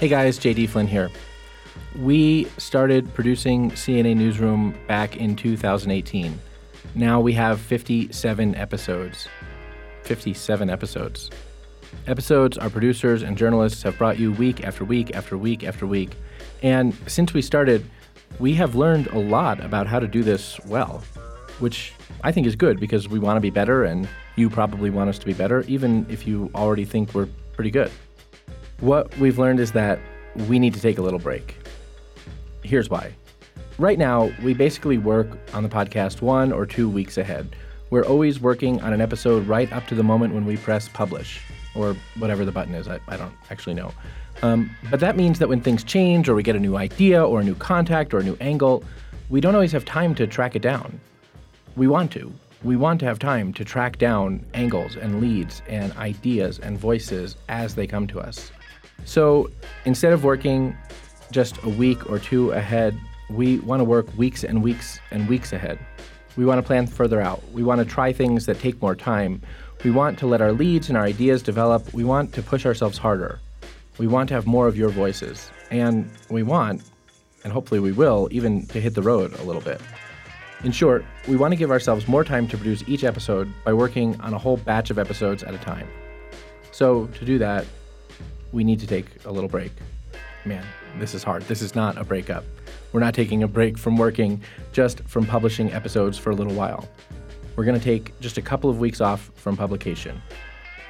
Hey guys, JD Flynn here. We started producing CNA Newsroom back in 2018. Now we have 57 episodes. 57 episodes. Episodes our producers and journalists have brought you week after week after week after week. And since we started, we have learned a lot about how to do this well, which I think is good because we want to be better and you probably want us to be better, even if you already think we're pretty good. What we've learned is that we need to take a little break. Here's why. Right now, we basically work on the podcast one or two weeks ahead. We're always working on an episode right up to the moment when we press publish, or whatever the button is. I, I don't actually know. Um, but that means that when things change, or we get a new idea, or a new contact, or a new angle, we don't always have time to track it down. We want to. We want to have time to track down angles and leads and ideas and voices as they come to us. So instead of working just a week or two ahead, we want to work weeks and weeks and weeks ahead. We want to plan further out. We want to try things that take more time. We want to let our leads and our ideas develop. We want to push ourselves harder. We want to have more of your voices. And we want, and hopefully we will, even to hit the road a little bit. In short, we want to give ourselves more time to produce each episode by working on a whole batch of episodes at a time. So, to do that, we need to take a little break. Man, this is hard. This is not a breakup. We're not taking a break from working, just from publishing episodes for a little while. We're going to take just a couple of weeks off from publication.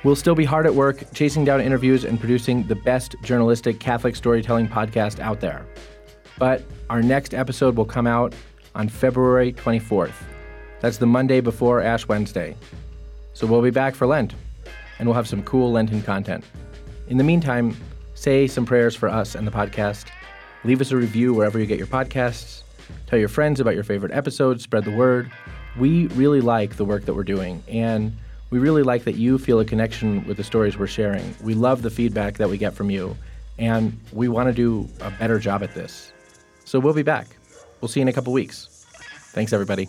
We'll still be hard at work chasing down interviews and producing the best journalistic Catholic storytelling podcast out there. But our next episode will come out on February 24th. That's the Monday before Ash Wednesday. So we'll be back for Lent, and we'll have some cool Lenten content. In the meantime, say some prayers for us and the podcast. Leave us a review wherever you get your podcasts. Tell your friends about your favorite episodes, spread the word. We really like the work that we're doing, and we really like that you feel a connection with the stories we're sharing. We love the feedback that we get from you, and we want to do a better job at this. So we'll be back. We'll see you in a couple weeks. Thanks, everybody.